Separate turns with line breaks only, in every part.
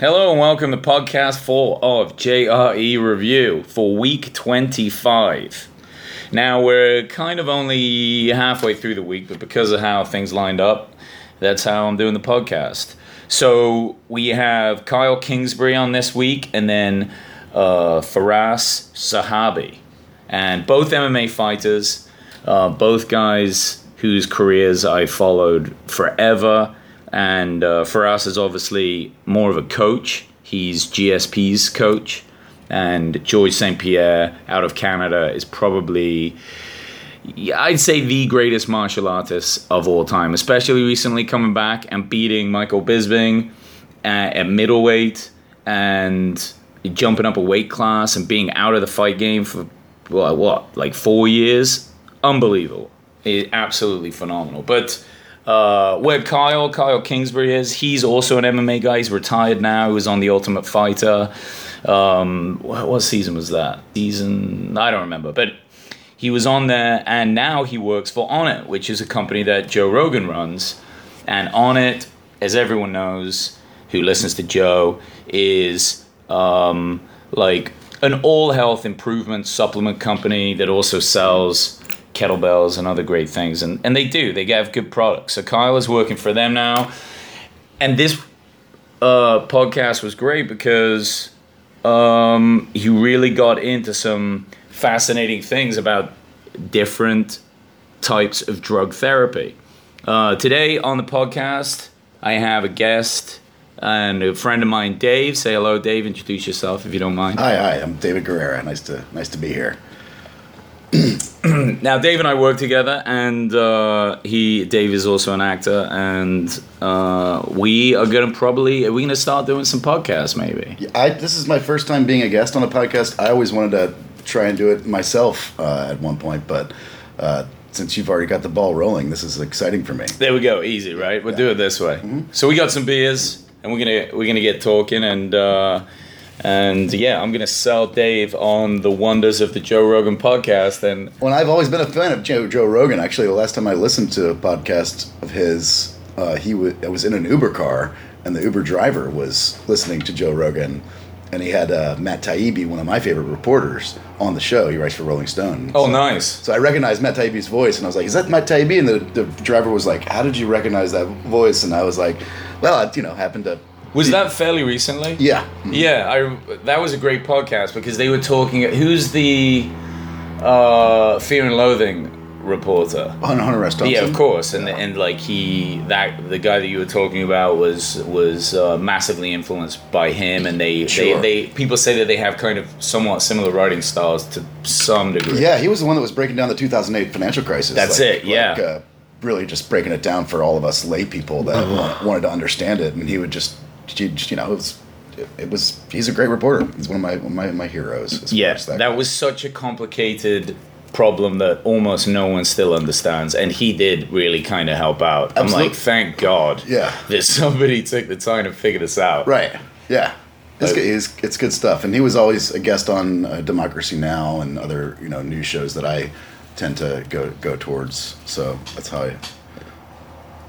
Hello and welcome to podcast four of JRE Review for week 25. Now, we're kind of only halfway through the week, but because of how things lined up, that's how I'm doing the podcast. So, we have Kyle Kingsbury on this week and then uh, Firas Zahabi. And both MMA fighters, uh, both guys whose careers I followed forever. And uh, Firas is obviously more of a coach. He's GSP's coach. And George St. Pierre out of Canada is probably, I'd say, the greatest martial artist of all time, especially recently coming back and beating Michael Bisping at, at middleweight and jumping up a weight class and being out of the fight game for, what, what like four years? Unbelievable. It, absolutely phenomenal. But uh, where Kyle, Kyle Kingsbury is, he's also an MMA guy. He's retired now. He was on The Ultimate Fighter. Um, what, what season was that? Season, I don't remember. But he was on there, and now he works for Onnit, which is a company that Joe Rogan runs. And Onnit, as everyone knows who listens to Joe, is um, like an all health improvement supplement company that also sells kettlebells and other great things. And, and they do, they have good products. So Kyle is working for them now. And this uh, podcast was great because um, he really got into some fascinating things about different types of drug therapy. Uh, today on the podcast, I have a guest and a friend of mine, Dave. Say hello, Dave. Introduce yourself if you don't mind.
Hi, hi. I'm David Guerrera. Nice to nice to be here.
now, Dave and I work together, and uh, he, Dave, is also an actor, and uh, we are gonna probably are we gonna start doing some podcasts, maybe.
I this is my first time being a guest on a podcast. I always wanted to try and do it myself uh, at one point, but uh, since you've already got the ball rolling, this is exciting for me.
There we go, easy, right? We'll do it this way. Mm-hmm. So we got some beers, and we're gonna we're gonna get talking, and uh, and yeah, I'm gonna sell Dave on the wonders of the Joe Rogan podcast. And
well, I've always been a fan of Joe Joe Rogan. Actually, the last time I listened to a podcast of his, uh, he w- I was in an Uber car, and the Uber driver was listening to Joe Rogan. And he had uh, Matt Taibbi, one of my favorite reporters, on the show. He writes for Rolling Stone.
Oh,
so,
nice.
So I recognized Matt Taibbi's voice, and I was like, "Is that Matt Taibbi?" And the, the driver was like, "How did you recognize that voice?" And I was like, "Well, I, you know, happened to
was that fairly recently?
Yeah.
Yeah, I that was a great podcast because they were talking. Who's the uh, Fear and Loathing reporter?
Hunter, Hunter S. Thompson.
Yeah, of course, and and like he that the guy that you were talking about was was uh, massively influenced by him, and they,
Sure.
they they people say that they have kind of somewhat similar writing styles to some degree.
Yeah, he was the one that was breaking down the 2008 financial crisis.
That's
like-
it, yeah.
Like, uh, really just breaking it down for all of us lay people that
Uh-huh.
wa- wanted to understand it, and he would just, just, you know, it was, it, was. He's a great reporter. He's one of my my, my heroes.
Yeah,
as
that, was such a complicated problem that almost no one still understands, and he did really kind of help out. I'm like, thank God,
Yeah.
that somebody took the time to figure this out.
right. Yeah. It's,
Uh,
good, it's, it's good stuff, and he was always a guest on uh, Democracy Now and other you know news shows that I tend to go go towards. So that's how I,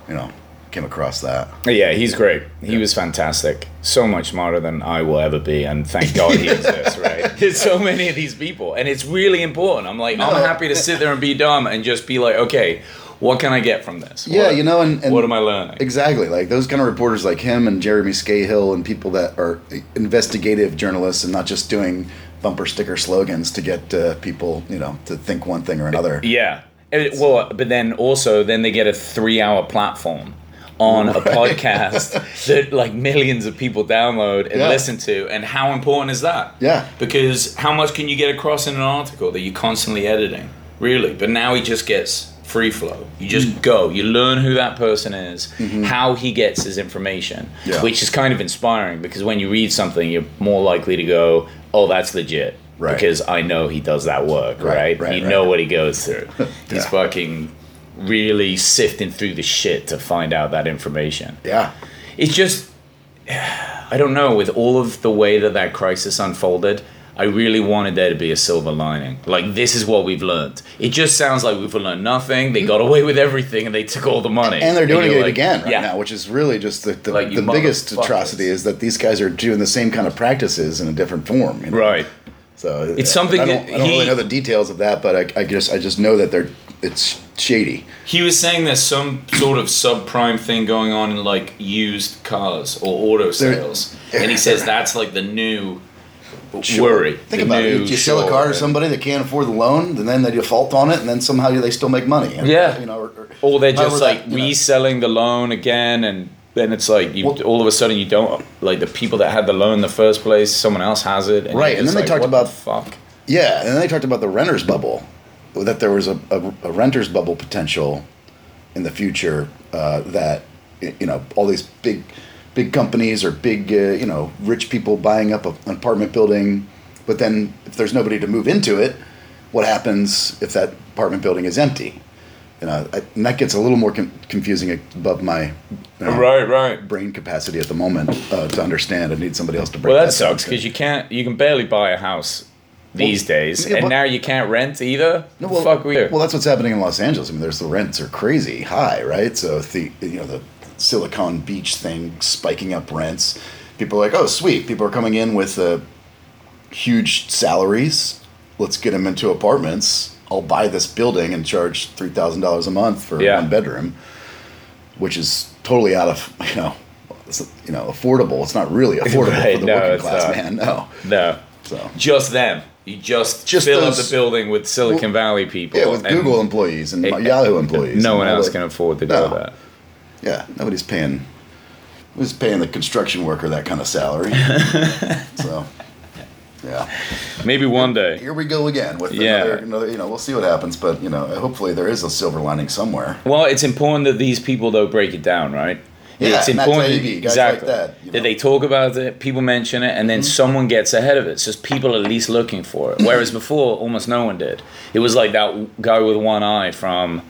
you know, came across that.
Yeah, he's great. He was fantastic. So much smarter than I will ever be, and thank God he exists, right? There's so many of these people, and it's really important. I'm like, I'm happy to sit there and be dumb and just be like, okay, what can I get from this?
Yeah,
What-
you know, and, and
what am I learning?
Exactly, like those kind of reporters like him and Jeremy Scahill and people that are investigative journalists and not just doing bumper sticker slogans to get uh, people, you know, to think one thing or another.
Yeah. It- well, but then also, then they get a three-hour platform on a podcast that like millions of people download and
Yeah.
listen to, and how important is that?
Yeah.
Because how much can you get across in an article that you're constantly editing? Really, but now he just gets free flow. You just
Mm.
go. You learn who that person is, how he gets his information,
Mm-hmm. Yeah.
which is kind of inspiring because when you read something, you're more likely to go, "Oh, that's legit."
Right.
Because I know he does that work,
Right,
right?
right,
you know what he goes through. He's
Yeah.
fucking really sifting through the shit to find out that information.
Yeah.
It's just, I don't know, with all of the way that that crisis unfolded, I really wanted there to be a silver lining. Like this is what we've learned. It just sounds like we've learned nothing. They got away with everything and they took all the money.
and they're doing
you're
it
like,
again right
yeah.
now, which is really just the, the,
Like,
the biggest atrocity is that these guys are doing the same kind of practices in a different form. you know?
Right.
So
It's uh, something
I don't, I don't
he-
really know the details of that, but I, I just I just know that they're it's shady.
He was saying there's some sort of subprime thing going on in like used cars or auto sales, and he says that's like the new worry.
Think about it. You sell a car to somebody that can't afford the loan, and then they default on it, and then somehow they still make money. And,
Yeah.
You know, or, or,
or they're just like
that, you know.
reselling the loan again, and then it's like you
Well-
all of a sudden you don't like the people that had the loan in the first place. Someone else has it, and
Right, and then they talked about-
the fuck.
Yeah, and then they talked about the renters bubble, that there was a, a, a renters bubble potential in the future. Uh, that you know all these big, big companies or big uh, you know rich people buying up a, an apartment building, but then if there's nobody to move into it, what happens if that apartment building is empty? You know, I, and that gets a little more con- confusing above my you know,
Right, right.
brain capacity at the moment uh, to understand. I need somebody else to break.
Well, that
that
sucks because you can't. You can barely buy a house these days,
yeah,
and now you can't rent either.
No, well,
fuck we
well, that's what's happening in Los Angeles. I mean, there's the rents are crazy high, right? So the you know the Silicon Beach thing spiking up rents. People are like, oh, sweet. People are coming in with uh, huge salaries. Let's get them into apartments. I'll buy this building and charge three thousand dollars a month for
Yeah.
one bedroom, which is totally out of you know, you know, affordable. It's not really affordable
Right,
for the
no,
working class
not.
man. No,
no,
so
just them. You just,
Just
fill up the building with Silicon Valley people.
yeah, with
and
Google employees and
it-
Yahoo employees.
No one else can afford to do
No.
that.
Yeah, nobody's paying. Nobody's paying the construction worker that kind of salary. so, yeah,
Maybe one day.
here we go again with
Yeah.
another, another. You know, we'll see what happens, but you know, hopefully there is a silver lining somewhere.
Well, it's important that these people though break it down, right?
Yeah,
it's important
Taibbi, guys like
exactly
that, you know.
that they talk about it, people mention it, and then someone gets ahead of it. It's just people at least looking for it. Whereas before, almost no one did. It was like that guy with one eye from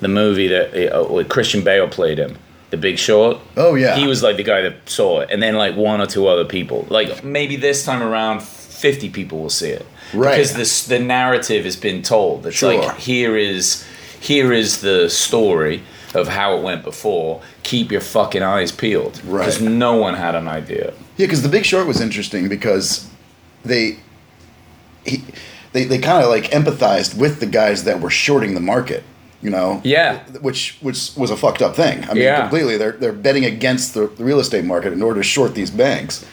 the movie that uh, Christian Bale played him, The Big Short.
Oh yeah,
He was like the guy that saw it, and then like one or two other people. Like maybe this time around, fifty people will see it,
Right.
Because this the narrative has been told. It's
Sure.
like here is here is the story of how it went before. Keep your fucking eyes peeled,
Right.
Because no one had an idea.
Yeah, because The Big Short was interesting because they he they they kind of like empathized with the guys that were shorting the market. You know,
Yeah.
which which was a fucked up thing. I mean,
Yeah.
completely. They're they're betting against the, the real estate market in order to short these banks,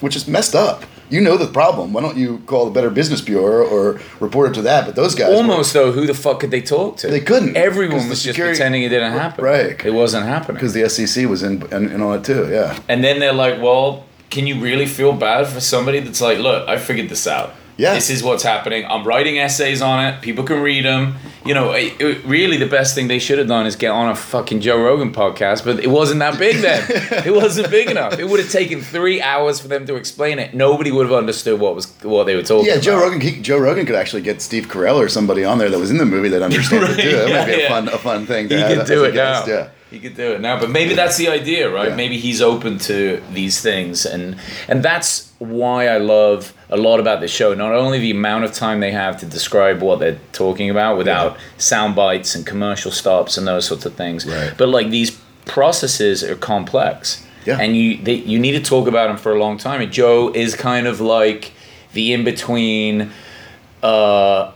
which is messed up. You know the problem. Why don't you call the Better Business Bureau or report it to that? But those guys were-
Almost though, who the fuck could they talk to?
They couldn't,
Everyone was just pretending it didn't happen.
Right.
It wasn't happening.
because the SEC was in, in in on it too. Yeah,
And then they're like, well, can you really feel bad for somebody that's like, look, I figured this out.
Yeah.
This is what's happening. I'm writing essays on it. People can read them. You know, it, it- really, the best thing they should have done is get on a fucking Joe Rogan podcast, but it wasn't that big then. it wasn't big enough. It would have taken three hours for them to explain it. Nobody would have understood what was what they were talking
yeah.
about.
Joe Rogan. He, Joe Rogan could actually get Steve Carell or somebody on there that was in the movie that understands
Right,
it too. That
yeah,
might be a fun a fun thing. To
He
as
do it now.
Yeah.
He could do it now, but maybe that's the idea, right?
Yeah.
Maybe he's open to these things, and and that's why I love a lot about this show. Not only the amount of time they have to describe what they're talking about without sound bites and commercial stops and those sorts of things,
Right.
but like these processes are complex,
Yeah.
and you they, you need to talk about them for a long time. And Joe is kind of like the in between, uh,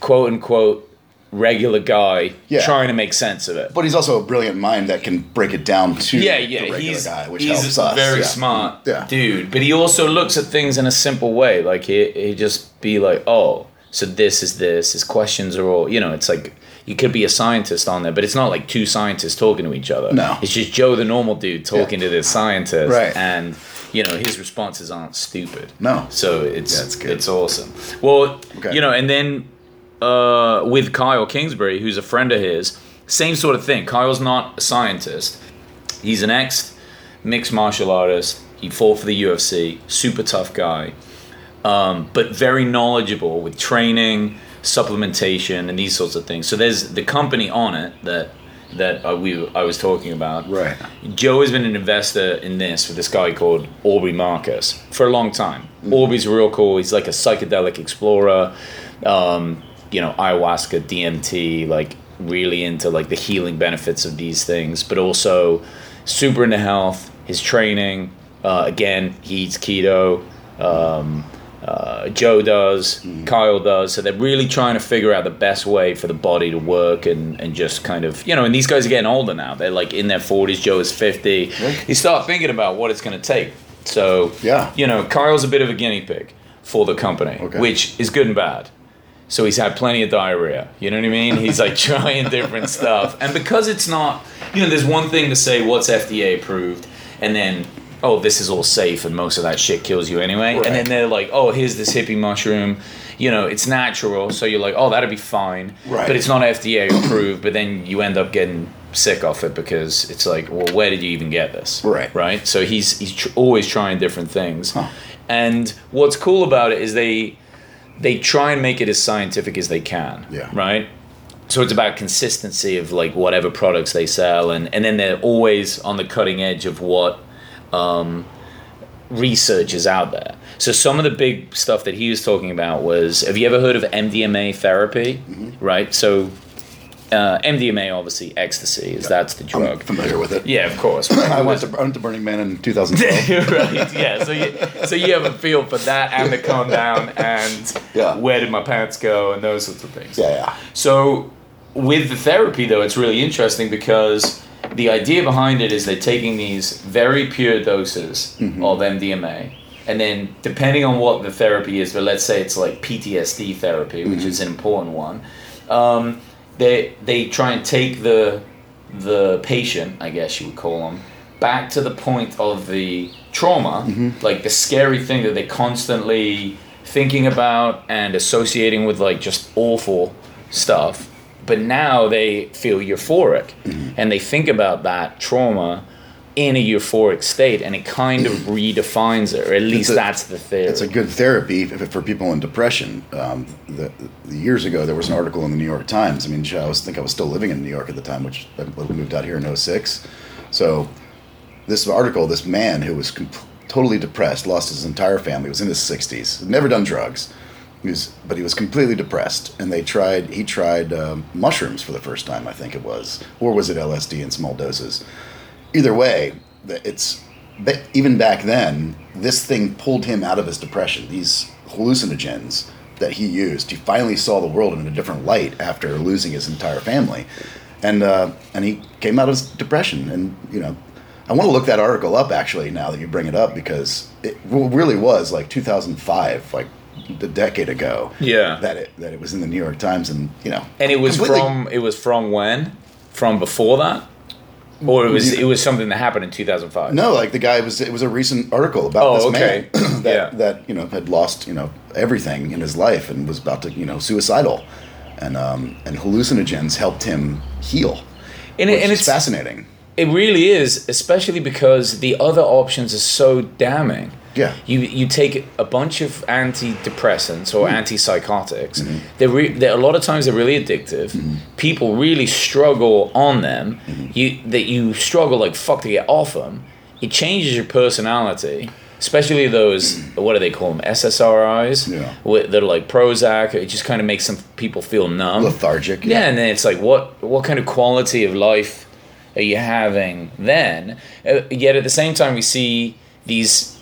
quote unquote. Regular guy
Yeah.
trying to make sense of it.
But he's also a brilliant mind that can break it down to
Yeah,
the
yeah,
regular
he's
guy, which
he's
helps us.
very
yeah.
smart
Yeah.
dude. But he also looks at things in a simple way. Like he he just be like, oh, so this is this. His questions are all you know. It's like you could be a scientist on there, but it's not like two scientists talking to each other.
No.
it's just Joe, the normal dude, talking to this scientist,
Right.
And you know his responses aren't stupid.
No.
so it's
Yeah, it's good.
it's awesome. Well,
Okay.
you know, and then uh, with Kyle Kingsbury, who's a friend of his, same sort of thing. Kyle's not a scientist. He's an ex mixed martial artist. He fought for the UFC. Super tough guy, um, but very knowledgeable with training, supplementation, and these sorts of things. So there's the company Onnit that that uh, we I was talking about.
Right.
Joe has been an investor in this with this guy called Aubrey Marcus for a long time. Aubrey's real cool. He's like a psychedelic explorer. Um, you know, ayahuasca, DMT, like really into like the healing benefits of these things, but also super into health. His training, uh, again, he eats keto. Um, uh, Joe does, Kyle does. So they're really trying to figure out the best way for the body to work and, and just kind of, you know, and these guys are getting older now. They're like in their 40s. Joe is 50. You start thinking about what it's going to take. So,
Yeah.
you know, Kyle's a bit of a guinea pig for the company,
Okay.
which is good and bad. So he's had plenty of diarrhea. You know what I mean? He's like trying different stuff. And because it's not, you know, there's one thing to say what's FDA approved and then, oh, this is all safe and most of that shit kills you anyway.
Right.
And then they're like, oh, here's this hippie mushroom. You know, it's natural. So you're like, oh, that'd be fine.
Right.
But it's not FDA approved. But then you end up getting sick off it because it's like, well, where did you even get this?
Right.
Right. So he's, he's tr- always trying different things.
Huh.
And what's cool about it is they they try and make it as scientific as they can.
Yeah.
Right. So it's about consistency of like whatever products they sell, and and then they're always on the cutting edge of what um, research is out there. So some of the big stuff that he was talking about was, have you ever heard of MDMA therapy? Right. So uh, MDMA, obviously, ecstasy is that's the
I'm
drug.
familiar with it.
Yeah, of course.
I went to I went to Burning Man in 2012.
right. Yeah. So you so you have a feel for that and the calm down and
Yeah.
where did my pants go and those sorts of things.
yeah, yeah.
So with the therapy though, it's really interesting because the idea behind it is they're taking these very pure doses of MDMA. And then, depending on what the therapy is, but let's say it's like PTSD therapy, which is an important one, um, they they try and take the the patient, I guess you would call them, back to the point of the trauma, mm-hmm. like the scary thing that they're constantly thinking about and associating with like just awful stuff. But now they feel euphoric mm-hmm. and they think about that trauma in a euphoric state and it kind of redefines it, or at least
a-
that's the theory.
It's a good therapy for people in depression. Um, the, the years ago, there was an article in the New York Times. I mean, I was think I was still living in New York at the time, which I moved out here in 06. So, this article, this man who was com- totally depressed, lost his entire family, was in his 60s, never done drugs, he was, but he was completely depressed. And they tried, he tried um, mushrooms for the first time, I think it was, or was it LSD in small doses? Either way, it's even back then. This thing pulled him out of his depression. These hallucinogens that he used, he finally saw the world in a different light after losing his entire family, and uh, and he came out of his depression. And you know, I want to look that article up actually now that you bring it up because it really was like 2005, like a decade ago.
Yeah.
that it that it was in the New York Times, and you know,
And it was from it was from when? From before that? Or it was it was something that happened in 2005.
No, like the guy was. It was a recent article about
Oh,
this
okay.
man that
Yeah.
that you know had lost you know everything in his life and was about to you know suicidal, and um and hallucinogens helped him heal.
And, it, and it's
fascinating.
It really is, especially because the other options are so damning.
Yeah.
You you take a bunch of antidepressants
Hmm.
or antipsychotics.
Mm-hmm.
They're, re- they're a lot of times they're really addictive. People really struggle on them.
Mm-hmm.
You that you struggle like fuck to get off them. It changes your personality. Especially those, what do they call them? SSRIs.
Yeah.
Wh- They're like Prozac. It just kind of makes some people feel numb.
Lethargic.
Yeah, and then it's like, what what kind of quality of life are you having then? Uh, yet at the same time, we see these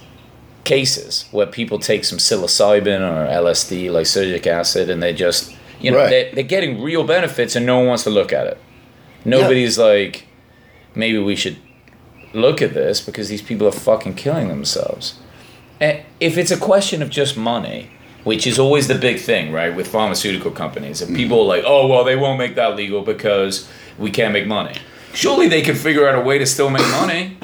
cases where people take some psilocybin or LSD, lysergic acid, and they just, you know,
Right.
they're, they're getting real benefits, and no one wants to look at it. Nobody's like, maybe we should look at this because these people are fucking killing themselves. And if it's a question of just money, which is always the big thing, right, with pharmaceutical companies, and mm-hmm. people are like, oh, well, they won't make that legal because we can't make money. Surely they can figure out a way to still make money.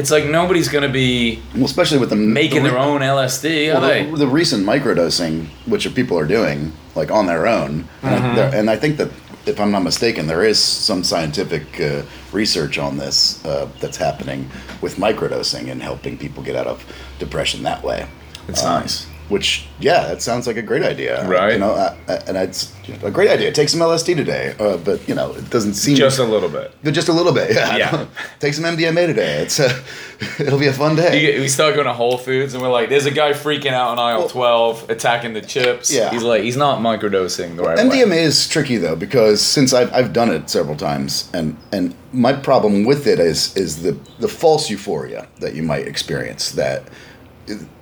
It's like nobody's going to be
Well, especially with the
making
the,
their own LSD, are
well,
they?
the, the recent microdosing, which people are doing like on their own, and,
Mm-hmm.
I, and I think that if I'm not mistaken, there is some scientific uh, research on this uh, that's happening with microdosing and helping people get out of depression that way.
It's
Um,
nice.
Which yeah, that sounds like a great idea.
Right.
You know, uh, and it's a great idea. Take some LSD today, uh, but you know, it doesn't seem
Just a little bit.
just a little bit. Yeah.
Yeah.
Take some MDMA today. It's uh, it'll be a fun day.
You we start going to Whole Foods and we're like, there's a guy freaking out on aisle 12 attacking the chips.
Yeah.
He's like, he's not microdosing the right way.
MDMA is tricky though because since I've, I've done it several times and and my problem with it is is the the false euphoria that you might experience that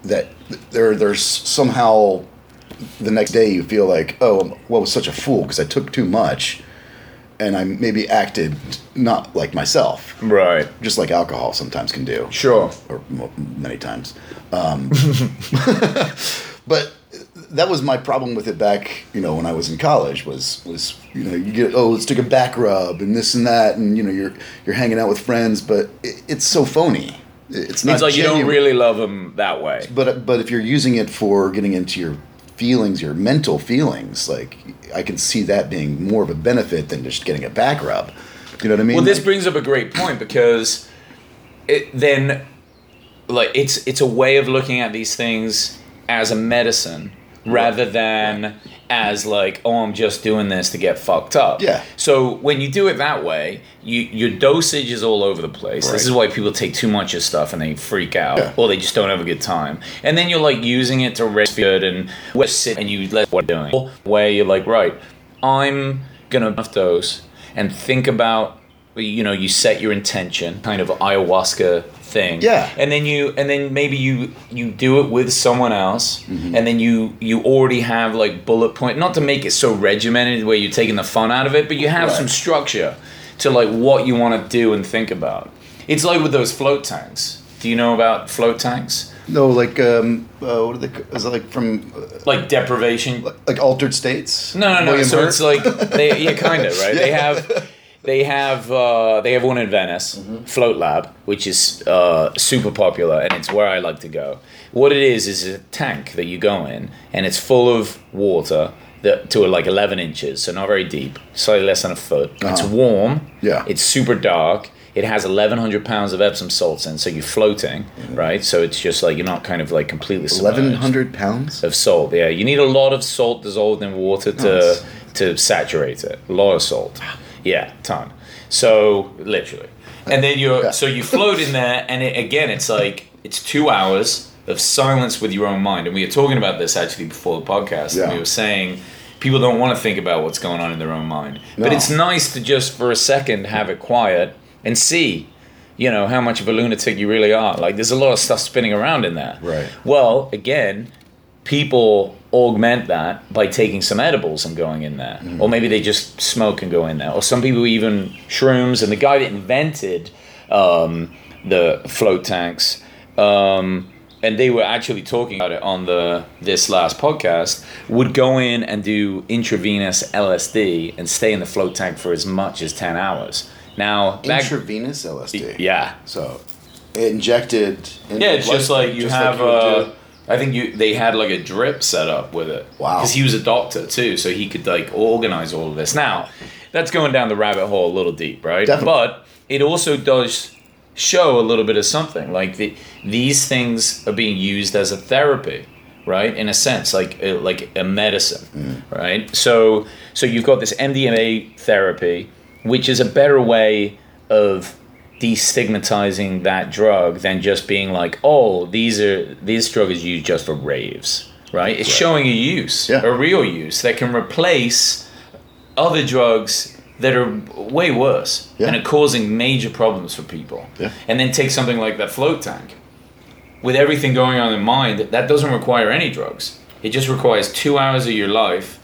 that there there's somehow the next day you feel like oh well I was such a fool because I took too much and I maybe acted not like myself
Right.
just like alcohol sometimes can do
Sure.
or mo- many times. Um, but that was my problem with it back, you know, when I was in college. Was was you know you get oh let's take a back rub and this and that and you know you're you're hanging out with friends, but it, it's so phony. It's not.
It's like you don't really love him that way.
But but if you're using it for getting into your feelings, your mental feelings, like I can see that being more of a benefit than just getting a back rub. You know what I mean?
Well, this
Like-
brings up a great point because it then, like, it's it's a way of looking at these things as a medicine rather than as like, oh, I'm just doing this to get fucked up.
Yeah.
So when you do it that way, you your dosage is all over the place. This is why people take too much of stuff and they freak out,
Yeah.
or they just don't have a good time. And then you're like using it to rest good and sit and you let what you're doing. Where you're like, right, I'm gonna enough dose and think about you know you set your intention kind of ayahuasca thing
Yeah.
and then you and then maybe you you do it with someone else and then you you already have like bullet point not to make it so regimented where you're taking the fun out of it but you have
Right.
some structure to like what you want to do and think about it's like with those float tanks do you know about float tanks
no, like um, uh, what are they? Is it like from uh,
like deprivation
like altered states?
No, no, no.
William
so
Hurt?
it's like they, yeah, kind of right. They have, they have, uh, they have one in Venice,
Mm-hmm.
Float Lab, which is uh, super popular, and it's where I like to go. What it is is a tank that you go in, and it's full of water that to like 11 inches, so not very deep, slightly less than a foot. It's
Uh-huh.
warm.
Yeah.
It's super dark. It has 1,100 pounds of Epsom salts in, so you're floating, right? So it's just like you're not kind of like completely submerged
Eleven hundred pounds.
of salt. Yeah, you need a lot of salt dissolved in water to
Nice.
to saturate it. A lot of salt. Yeah, ton. So literally, and then you're
Yeah.
so you float in there, and it, again, it's like it's two hours of silence with your own mind. And we were talking about this actually before the podcast. And we were saying people don't want to think about what's going on in their own mind, but it's nice to just for a second have it quiet and see. You know how much of a lunatic you really are. Like, there's a lot of stuff spinning around in there.
Right.
Well, again, people augment that by taking some edibles and going in there. Or maybe they just smoke and go in there. Or some people even shrooms. And the guy that invented um, the float tanks, um, and they were actually talking about it on the this last podcast, would go in and do intravenous LSD and stay in the float tank for as much as 10 hours. Now, that,
Intravenous LSD.
yeah,
So injected. In
yeah, it's just like you
just
have. uh,
do-
I think you they had like a drip set up with it.
Wow.
Because he was a doctor too, so he could like organize all of this. Now, that's going down the rabbit hole a little deep, right?
Definitely.
But it also does show a little bit of something. Like the, these things are being used as a therapy, right? In a sense, like uh, like a medicine, right? So so you've got this MDMA therapy, which is a better way of destigmatizing that drug than just being like, oh, these are this drug is used just for raves, right? It's showing a use,
Yeah.
a real use that can replace other drugs that are way worse
Yeah.
and are causing major problems for people.
Yeah.
And then take something like that float tank. With everything going on in mind, that doesn't require any drugs. It just requires two hours of your life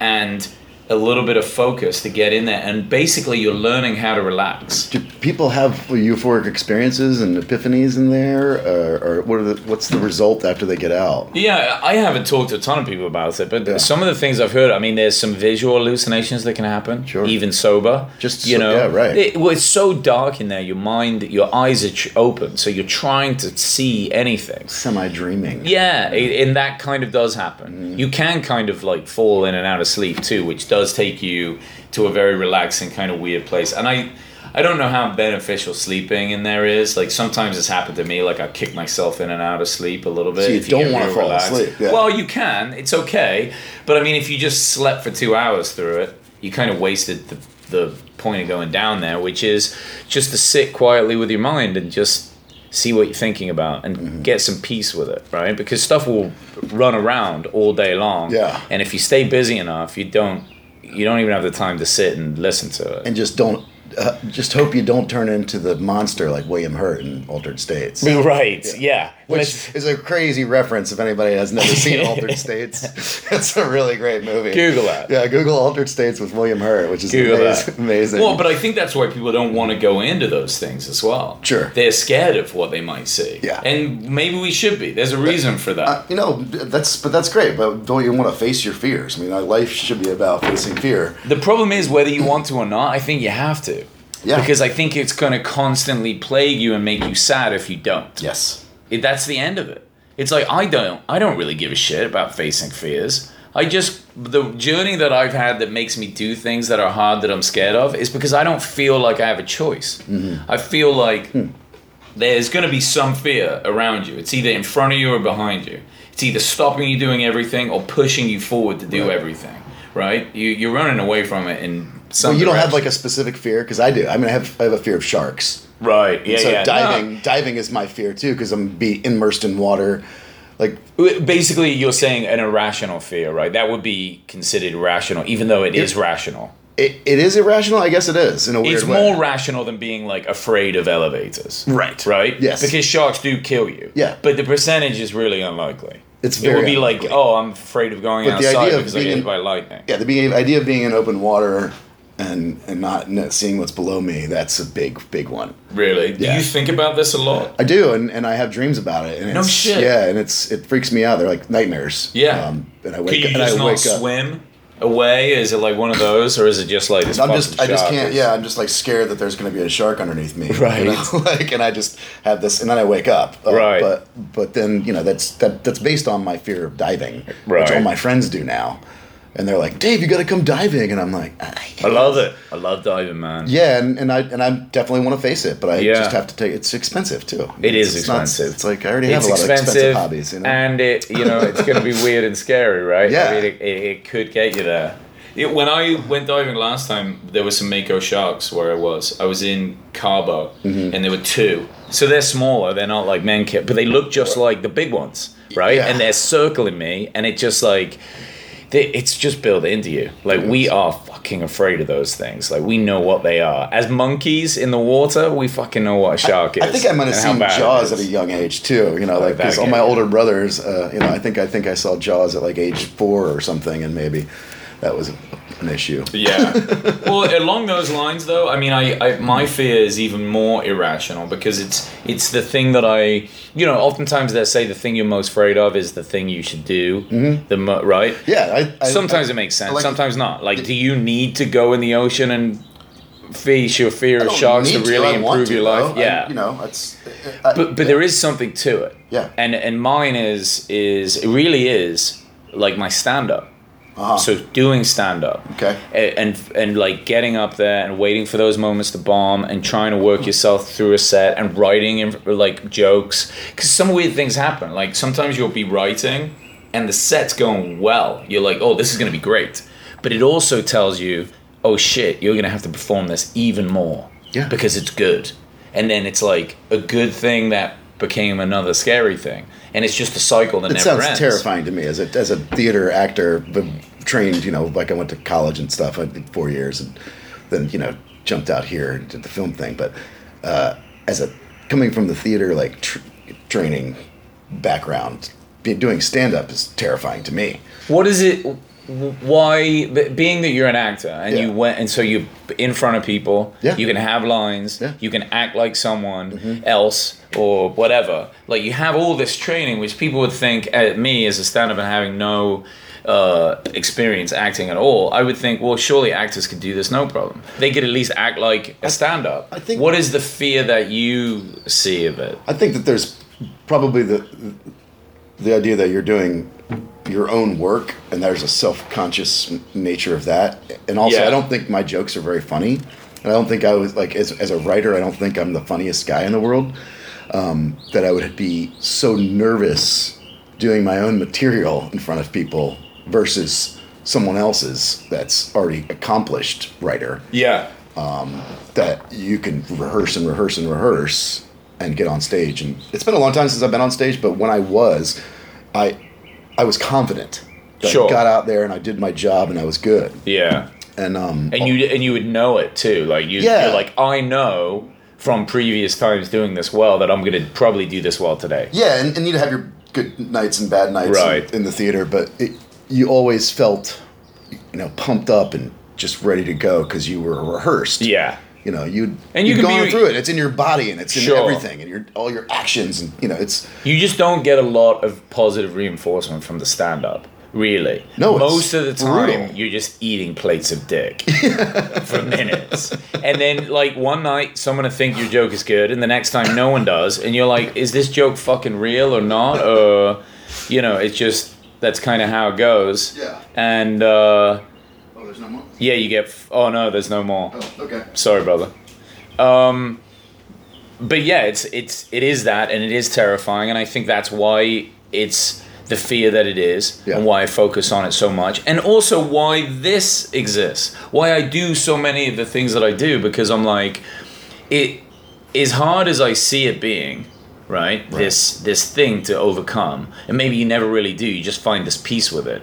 and a little bit of focus to get in there. And basically, you're learning how to relax.
Do people have euphoric experiences and epiphanies in there, or, or what are the, what's the result after they get out?
Yeah, I haven't talked to a ton of people about it, but
Yeah.
some of the things I've heard, I mean, there's some visual hallucinations that can happen,
Sure.
even sober.
Just
you
so-
know,
yeah, right.
It, well, it's so dark in there. Your mind, your eyes are ch- open, so you're trying to see anything.
Semi dreaming.
Yeah, i- and that kind of does happen.
Mm-hmm.
You can kind of like fall in and out of sleep too, which does take you to a very relaxing kind of weird place. And I, I don't know how beneficial sleeping in there is. Like sometimes it's happened to me. Like I kick myself in and out of sleep a little bit.
So you
if
don't wanna fall
relaxed.
asleep, yeah.
Well, you can. It's okay. But I mean, if you just slept for two hours through it, you kind of wasted the the point of going down there, which is just to sit quietly with your mind and just see what you're thinking about and
Mm-hmm.
get some peace with it, right? Because stuff will run around all day long.
Yeah.
And if you stay busy enough, you don't you don't even have the time to sit and listen to it.
and just don't. Uh, just hope you don't turn into the monster like William Hurt in Altered States.
right. Yeah.
Which is a crazy reference if anybody has never seen Altered States. It's a really great movie.
Google that.
Yeah, Google Altered States with William Hurt, which is amazing. amazing.
Well, but I think that's why people don't want to go into those things as well.
Sure.
They're scared of what they might see.
Yeah.
And maybe we should be. There's a reason for that.
Uh, you know, that's but that's great. But don't you want to face your fears? I mean, uh, life should be about facing fear.
The problem is whether you want to or not, I think you have to.
Yeah.
Because I think it's going to constantly plague you and make you sad if you don't.
Yes.
It, that's the end of it. It's like I don't I don't really give a shit about facing fears. I just the journey that I've had that makes me do things that are hard that I'm scared of is because I don't feel like I have a choice. Mm-hmm. I feel like hmm. there's going to be some fear around you. It's either in front of you or behind you. It's either stopping you doing everything or pushing you forward to do
Right.
everything. Right? You you're running away from it in some.
Well, you don't have like a specific fear because I do. I mean, I have I have a fear of sharks.
right. Yeah.
so
yeah.
diving diving is my fear too because I'm be immersed in water. Like
uh, Basically, you're saying an irrational fear, right? That would be considered rational, even though it is rational.
it, it is irrational. I guess it is in a weird
It's
way.
more rational than being like afraid of elevators.
Right.
Right?
Yes.
Because sharks do kill you.
Yeah.
But the percentage is really unlikely.
It's
it would
very
be like,
unlikely.
oh, I'm afraid of going
But the
outside because I get
being-
hit by lightning.
yeah, the idea of being in open water and and not, not seeing what's below me. That's a big big one.
Really? Do you think about this a lot?
I do, and, and I have dreams about it. And
No
it's,
shit.
Yeah, and it's it freaks me out. They're like nightmares.
Yeah.
Um, and I wake
you
and I
just not
wake up.
swim away? Is it like one of those, or is it just like?
I'm just, I just can't. Yeah, I'm just like scared that there's going to be a shark underneath me. you
Right.
know? like, and I just have this, and then I wake up. Uh,
Right.
But but then you know that's that that's based on my fear of diving,
Right.
which all my friends do now, and they're like, Dave, you got to come diving, and I'm like,
I love it. I love diving, man.
Yeah, and, and I and I definitely want to face it, but I
Yeah.
just have to take. It's expensive too.
It is
It's not-
expensive.
it's like I already have
It's
a lot
expensive,
of expensive hobbies. You know.
and it you know it's going to be weird and scary, right?
Yeah.
I mean, it, it, it could get you there. It- when I went diving last time, there were some mako sharks where I was. I was in Cabo,
Mm-hmm.
and there were two. So they're smaller. They're not like menke, but they look just like the big ones, right?
Yeah.
And they're circling me, and it just like. They- It's just built into you. Like we are fucking afraid of those things. Like we know what they are. As monkeys in the water, we fucking know what a shark is.
I think I might have seen Jaws at a young age too. You know, like because all my older brothers, uh, you know, I think I think I saw Jaws at like age four or something, and maybe that was an issue.
Yeah. well, along those lines, though, I mean, I, I my fear is even more irrational because it's it's the thing that I, you know, oftentimes they say the thing you're most afraid of is the thing you should do. Mm-hmm. The mo- right.
Yeah, I, I
Sometimes it makes sense.
Like-
sometimes not. Like, do you need to go in the ocean and face your fear of sharks to really
want
improve
to,
your life?
though.
Yeah.
you know, it's.
But but there is something to it.
Yeah.
And and mine is is it really is like my stand up.
Uh-huh.
So doing stand up.
Okay.
And and like getting up there and waiting for those moments to bomb and trying to work yourself through a set and writing in, like jokes cuz some weird things happen. Like sometimes you'll be writing and the set's going well. You're like, "Oh, this is going to be great." But it also tells you, "Oh shit, you're going to have to perform this even more."
Yeah.
Because it's good. And then it's like a good thing that became another scary thing. And it's just a cycle that
it
never
sounds
ends.
terrifying to me as a as a theater actor, but trained. You know, like I went to college and stuff. I did four years, and then you know jumped out here and did the film thing. But uh, as a coming from the theater like tr- training background, doing stand up is terrifying to me.
What is it? Why, being that you're an actor and you went, and so you in front of people,
Yeah.
you can have lines,
Yeah. Mm-hmm.
you can act like someone else or whatever. Like you have all this training, which people would think at me as a stand-up and having no uh, experience acting at all, I would think, well, surely actors could do this no problem. They could at least act like a stand-up.
I think-
What is the fear that you see of it?
I think that there's probably the the idea that you're doing your own work and there's a self-conscious nature of that and also
Yeah.
i don't think my jokes are very funny And I don't think I was like as as a writer. I don't think I'm the funniest guy in the world. Um, that I would be so nervous doing my own material in front of people versus someone else's that's already accomplished writer
Yeah.
that you can rehearse and rehearse and rehearse and get on stage and it's been a long time since I've been on stage but when I was I I was confident that
Sure.
I got out there and I did my job and I was good
Yeah.
and um
And you and you would know it too. Like you,
Yeah.
you're like, I know from previous times doing this well that I'm going to probably do this well today.
yeah and, and you'd have your good nights and bad nights in- in, the theater but it, you always felt you know pumped up and just ready to go because you were rehearsed
Yeah.
You know you'd
And you
you'd gone
be-
through it it's in your body and it's in
Sure.
everything and your all your actions and you know it's
You just don't get a lot of positive reinforcement from the stand up. Really.
No,
Most of the time
brutal.
you're just eating plates of dick for minutes. And then like one night someone will think your joke is good and the next time no one does and you're like, is this joke fucking real or not? Or you know, it's just that's kind of how it goes.
Yeah.
And uh
oh there's no more
yeah, you get f- oh no, there's no more.
oh okay
Sorry, brother. Um, but yeah, it's it's it is that, and it is terrifying, and I think that's why it's the fear that it is,
Yeah.
and why I focus on it so much, and also why this exists, why I do so many of the things that I do, because I'm like, it as hard as I see it being. Right? this this thing to overcome, and maybe you never really do. You just find this peace with it.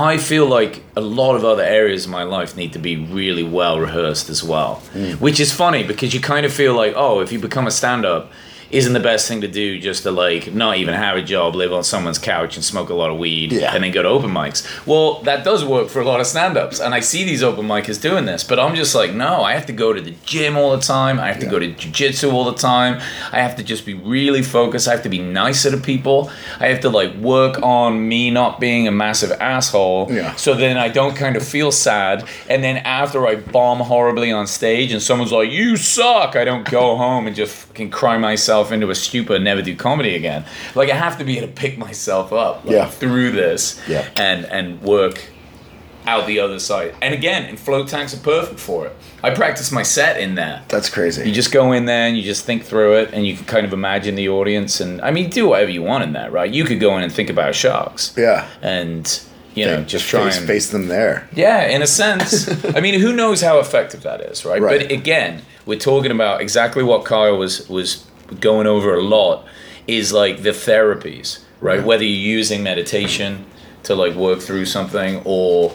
I feel like a lot of other areas of my life need to be really well rehearsed as well. Hmm. Which is funny because you kind of feel like, oh, if you become a stand up, isn't the best thing to do just to like not even have a job, live on someone's couch and smoke a lot of weed
Yeah.
and then go to open mics? Well, that does work for a lot of stand ups. And I see these open micers doing this, but I'm just like, no, I have to go to the gym all the time. I have to
Yeah.
go to jujitsu all the time. I have to just be really focused. I have to be nicer to people. I have to like work on me not being a massive asshole.
Yeah.
So then I don't kind of feel sad. And then after I bomb horribly on stage and someone's like, you suck, I don't go home and just fucking cry myself into a stupor and never do comedy again. Like I have to be able to pick myself up like,
Yeah.
through this
Yeah.
and, and work out the other side. And again, and float tanks are perfect for it. I practice my set in there.
that's crazy
You just go in there and you just think through it and you can kind of imagine the audience and I mean do whatever you want in that, right? You could go in and think about sharks
yeah
and you know, just try
face,
and
face them there
yeah, in a sense. I mean, who knows how effective that is, right?
Right.
But again, we're talking about exactly what Kyle was was going over a lot is like the therapies, right? Whether you're using meditation to like work through something or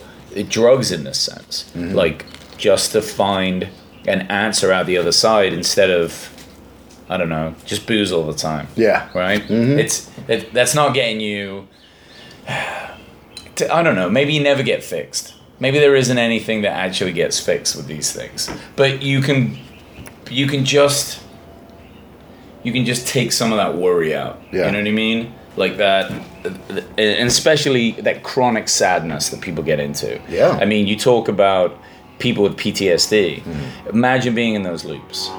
drugs in this sense,
Mm-hmm.
like just to find an answer out the other side instead of I don't know, just booze all the time
yeah
right?
Mm-hmm.
It's it, that's not getting you. To, I don't know. Maybe you never get fixed. Maybe there isn't anything that actually gets fixed with these things. But you can, you can just, you can just take some of that worry out.
Yeah.
You know what I mean? Like that, and especially that chronic sadness that people get into.
Yeah.
I mean, you talk about people with PTSD.
Mm-hmm.
Imagine being in those loops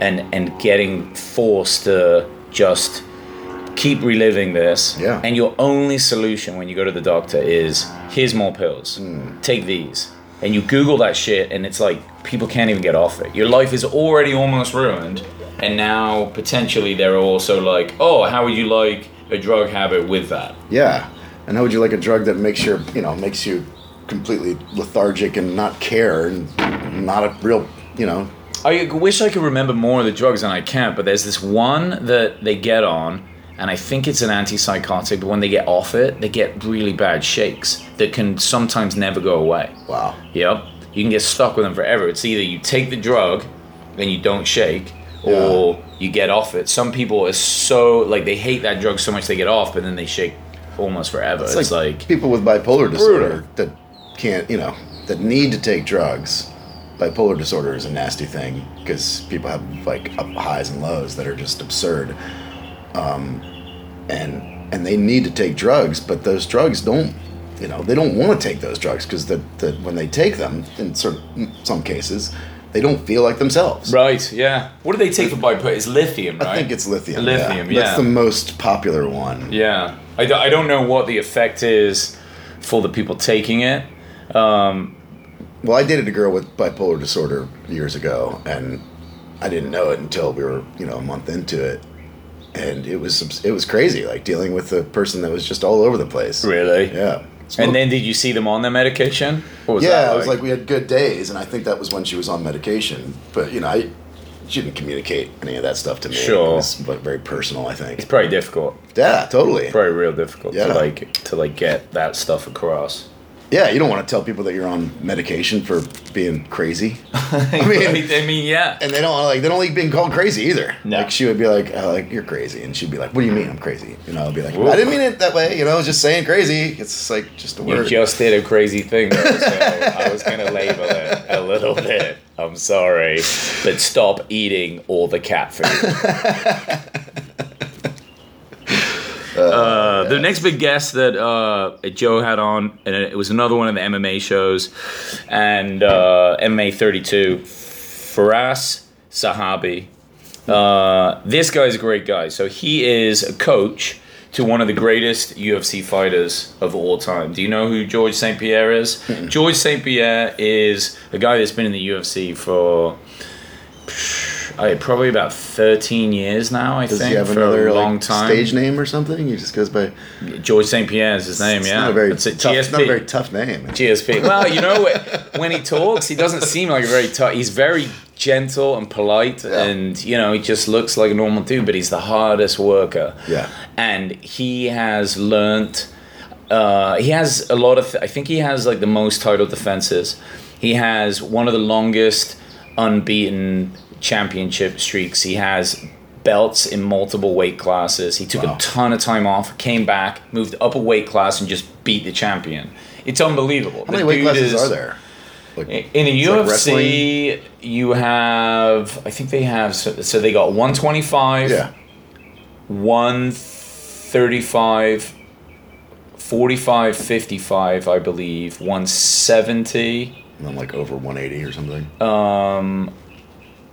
and and getting forced to just keep reliving this.
Yeah.
And your only solution when you go to the doctor is here's more pills.
Hmm.
Take these. And you Google that shit, and it's like people can't even get off it. Your life is already almost ruined, and now potentially they're also like, oh, how would you like a drug habit with that?
Yeah. And how would you like a drug that makes your, you know, makes you completely lethargic and not care and not a real, you know,
I wish I could remember more of the drugs, and I can't. But there's this one that they get on, and I think it's an antipsychotic. But when they get off it, they get really bad shakes that can sometimes never go away.
wow.
Yep, you can get stuck with them forever. It's either you take the drug and you don't shake, or you get off it. Some people are so like they hate that drug so much they get off, but then they shake almost forever. It's,
It's like,
like,
people with bipolar disorder
Brutal.
that can't, you know, that need to take drugs. Bipolar disorder is a nasty thing because people have like up highs and lows that are just absurd. Um, and and they need to take drugs, but those drugs don't, you know, they don't want to take those drugs because the, the when they take them, in certain some cases, they don't feel like themselves.
right, yeah. What do they take for bipolar? It's lithium, right?
I think it's lithium.
Lithium,
yeah.
yeah.
That's the most popular one.
Yeah, I, I don't know what the effect is for the people taking it. Um,
well, I dated a girl with bipolar disorder years ago, and I didn't know it until we were, you know, a month into it, and it was it was crazy, like dealing with a person that was just all over the place.
Really?
Yeah.
And then did you see them on their medication? What was
yeah,
that
it was like we had good days, and I think that was when she was on medication. But you know, I she didn't communicate any of that stuff to me.
Sure.
it was but very personal. I think.
it's probably difficult.
Yeah, totally.
Probably real difficult
Yeah.
to like to like get that stuff across.
Yeah, you don't want to tell people that you're on medication for being crazy.
I
mean-
I mean, yeah.
and they don't like they don't like being called crazy either.
No.
Like she would be like, oh, like you're crazy, and she'd be like, what do you mean I'm crazy? You know, I'd be like,
Whoa.
I didn't mean it that way. You know, I was just saying crazy. It's like just a word.
You just did a crazy thing, though, so I was gonna label it a little bit. I'm sorry, but stop eating all the cat food. Uh, the next big guest that uh, Joe had on, and it was another one of the MMA shows, and uh, MMA 32, Firas Zahabi. Uh, this guy's a great guy. So he is a coach to one of the greatest UFC fighters of all time. Do you know who George St. Pierre is? George St. Pierre is a guy that's been in the UFC for probably about 13 years now, I
Does
think.
he have
for
another
a long
like,
time.
stage name or something? He just goes by.
George St. Pierre is his name,
It's
yeah.
not a very
It's a
tough.
GSP.
Not a very tough name.
GSP. Well, you know, when he talks, he doesn't seem like a very tough. He's very gentle and polite,
Yeah.
and you know, he just looks like a normal dude. But he's the hardest worker.
Yeah.
And he has learnt. Uh, he has a lot of. Th- I think he has like the most title defenses. He has one of the longest unbeaten championship streaks. He has belts in multiple weight classes. He took
Wow.
a ton of time off, came back, moved up a weight class, and just beat the champion. It's unbelievable.
How many weight classes are there? Like,
In the
It's like
UFC, you have, I think they have, so, so they got 125,
yeah.
135, 45, 55, I believe, 170,
And then like over 180 or something.
um,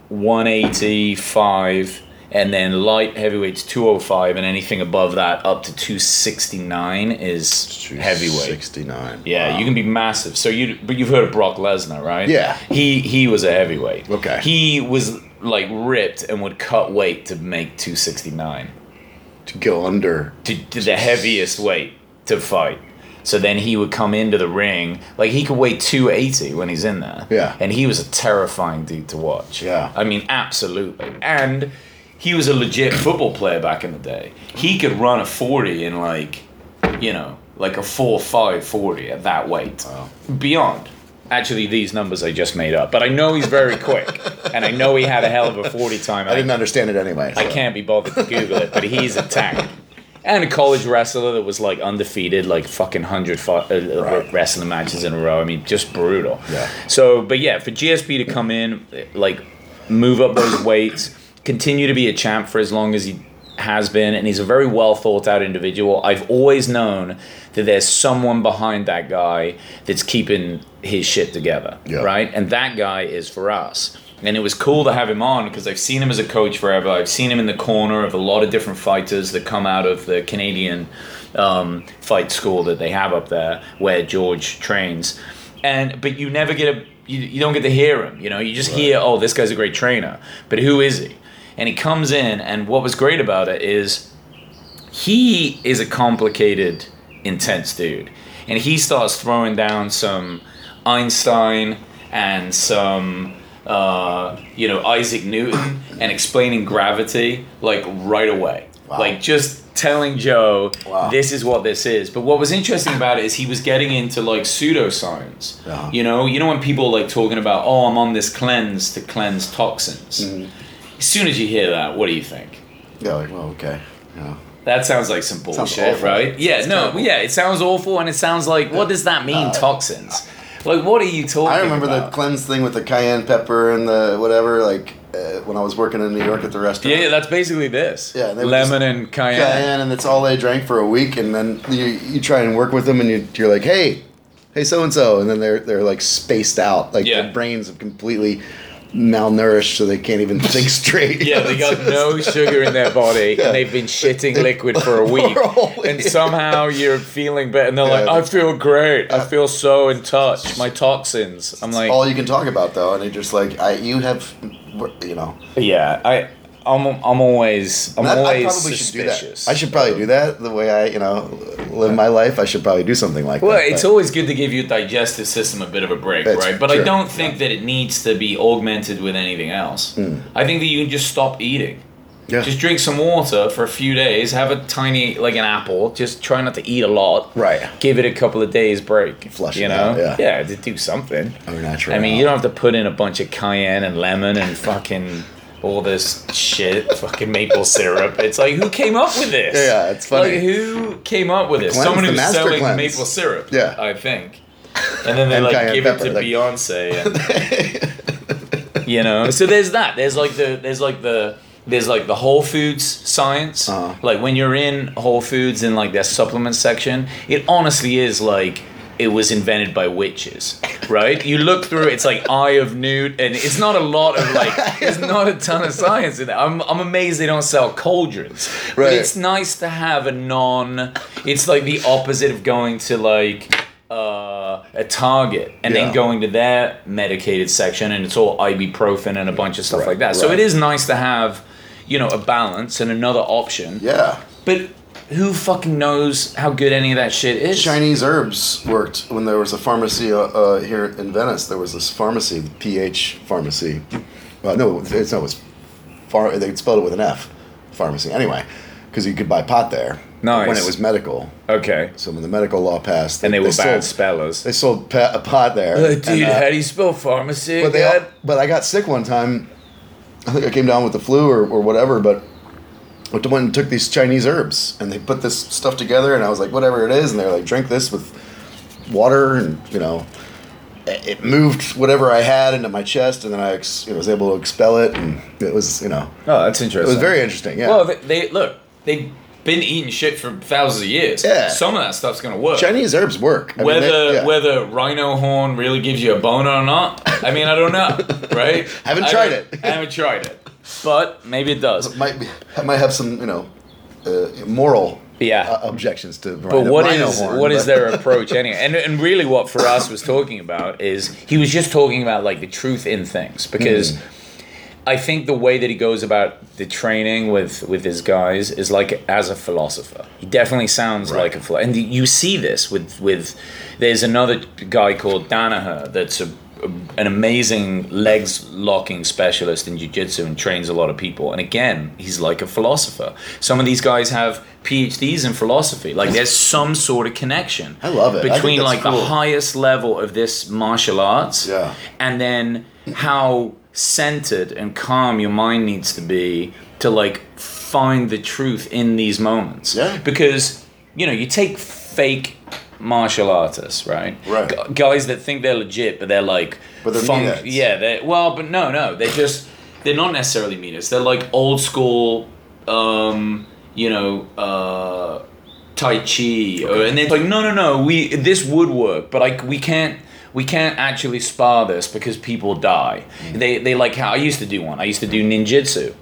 185, and then light heavyweights 205, and anything above that up to 269 is heavyweight.
69.
Yeah,
Wow.
you can be massive. So you, but you've heard of Brock Lesnar, right?
Yeah.
He he was a heavyweight.
Okay.
He was like ripped and would cut weight to make two sixty nine
to go under.
to, to the heaviest weight to fight. So then he would come into the ring like he could weigh two eighty when he's in there.
Yeah.
And he was a terrifying dude to watch.
Yeah.
I mean, absolutely. And he was a legit football player back in the day. He could run a forty in like, you know, like a four five forty at that weight
Wow.
beyond. Actually, these numbers I just made up, but I know he's very quick, and I know he had a hell of a forty time.
I didn't understand it anyway.
I can't be bothered to Google it, but he's a tank. And a college wrestler that was like undefeated, like fucking hundred fu- uh,
Right.
wrestling matches in a row. I mean, just brutal.
Yeah.
So, but yeah, for GSP to come in, like, move up those weights, continue to be a champ for as long as he has been, and he's a very well thought out individual. I've always known that there's someone behind that guy that's keeping his shit together,
Yeah.
right? And that guy is Firas. And it was cool to have him on because I've seen him as a coach forever. I've seen him in the corner of a lot of different fighters that come out of the Canadian um, fight school that they have up there where George trains. And but you never get a you, you don't get to hear him. You know, you just hear oh this guy's a great trainer, but who is he? And he comes in, and what was great about it is he is a complicated, intense dude. And he starts throwing down some Einstein and some, uh, you know, Isaac Newton and explaining gravity like right away.
Wow.
Like just telling Joe,
Wow.
this is what this is. But what was interesting about it is he was getting into like pseudoscience.
Uh-huh.
You know, you know when people like talking about, oh, I'm on this cleanse to cleanse toxins.
Mm-hmm.
As soon as you hear that, what do you think?
Yeah, like, well, okay. Yeah.
That sounds like some bullshit, right? Yeah, no,
terrible.
yeah, it sounds awful, and it sounds like, what does that mean, toxins? Like, what are you talking
I remember the cleanse thing with the cayenne pepper and the whatever, like uh, when I was working in New York at the restaurant.
yeah, yeah, that's basically this.
Yeah, they would
lemon and cayenne.
cayenne, and it's all they drank for a week, and then you, you try and work with them, and you, you're like, hey, hey, so and so, and then they're they're like spaced out, like
Yeah.
their brains have completely malnourished, so they can't even think straight.
Yeah, they got no sugar in their body
Yeah.
and they've been shitting liquid for a week.
For a whole
and somehow you're feeling better. And they're like, I feel great. I feel so in touch. My toxins. I'm like,
all you can talk about though, and you're just like, I, you have, you know.
yeah, I. I'm, I'm always I'm
I, I
always
probably should do
suspicious.
that. I should probably do that the way I, you know, live my life. I should probably do something like
Well,
that.
Well, it's
but-
always good to give your digestive system a bit of a break,
That's
right? But I don't think that it needs to be augmented with anything else. Mm. I think that you can just stop eating.
Yeah.
Just drink some water for a few days. Have a tiny, like an apple. Just try not to eat a lot.
Right.
Give it a couple of days break.
Flush
you
it
know.
out, yeah.
to do something.
Or natural.
I mean, you don't have to put in a bunch of cayenne and lemon and fucking all this shit, fucking maple syrup. It's like, who came up with this?
Yeah, yeah, it's funny.
Like, who came up with this?
cleanse,
Someone who's
selling cleanse.
maple syrup.
Yeah.
I think. And then they
And
like give
pepper,
it to
like-
Beyonce. And, you know, so there's that. There's like the there's like the there's like the Whole Foods science.
Uh-huh.
Like when you're in Whole Foods in like their supplement section, it honestly is like it was invented by witches, right? You look through it's like Eye of Newt, and it's not a lot of like, it's not a ton of science in there. I'm, I'm amazed they don't sell cauldrons. But
Right.
it's nice to have a non, it's like the opposite of going to like, uh, a Target and
Yeah.
then going to their medicated section and it's all ibuprofen and a bunch of stuff
Right,
like that. So it is nice to have, you know, a balance and another option.
yeah.
But who fucking knows how good any of that shit is?
Chinese herbs worked when there was a pharmacy uh, uh, here in Venice. There was this pharmacy, the PH pharmacy. Well, no, it's no, it was far. They spelled it with an F, pharmacy. Anyway, because you could buy pot there.
Nice.
When it was medical.
Okay.
So when the medical law passed,
And they were bad
sold,
spellers.
They sold pa- a pot there.
Uh, dude,
and, uh,
how do you spell pharmacy
but they,
again?
but I got sick one time. I think I came down with the flu or, or whatever, but I went and took these Chinese herbs and they put this stuff together and I was like, whatever it is, and they're like, drink this with water and you know, it it moved whatever I had into my chest and then I ex- you was able to expel it and it was you know,
Oh, that's interesting.
it was very interesting. Yeah,
Well, they, they look. They've been eating shit for thousands of years.
Yeah.
Some of that stuff's gonna work.
Chinese herbs work. I mean,
whether
they- yeah.
whether rhino horn really gives you a boner or not, I mean, I don't know, right?
Haven't
I
tried
don't-
it.
I haven't tried it, but maybe it does.
It might be, I might have some you know, uh, moral
Yeah.
uh, objections to
But what is
horn,
what is
but-
their approach anyway? And and really, what Firas was talking about is he was just talking about like the truth in things because
Hmm.
I think the way that he goes about the training with with his guys is like as a philosopher. He definitely sounds
Right.
like a philosopher, and you see this with with. There's another guy called Danaher that's a an amazing legs locking specialist in jiu-jitsu and trains a lot of people and again he's like a philosopher some of these guys have phds in philosophy like there's some sort of connection
I love it.
Between like
cool.
the highest level of this martial arts
Yeah.
and then how centered and calm your mind needs to be to like find the truth in these moments
Yeah.
because you know you take fake martial artists right
Right.
Gu- guys that think they're legit but they're like
But they're
fun-
meatheads.
yeah they well but no no they're just they're not necessarily meaners they're like old school um you know uh tai chi or, and they're like no no no we this would work but like we can't we can't actually spar this because people die
Mm.
they they like how i used to do one i used to do ninjutsu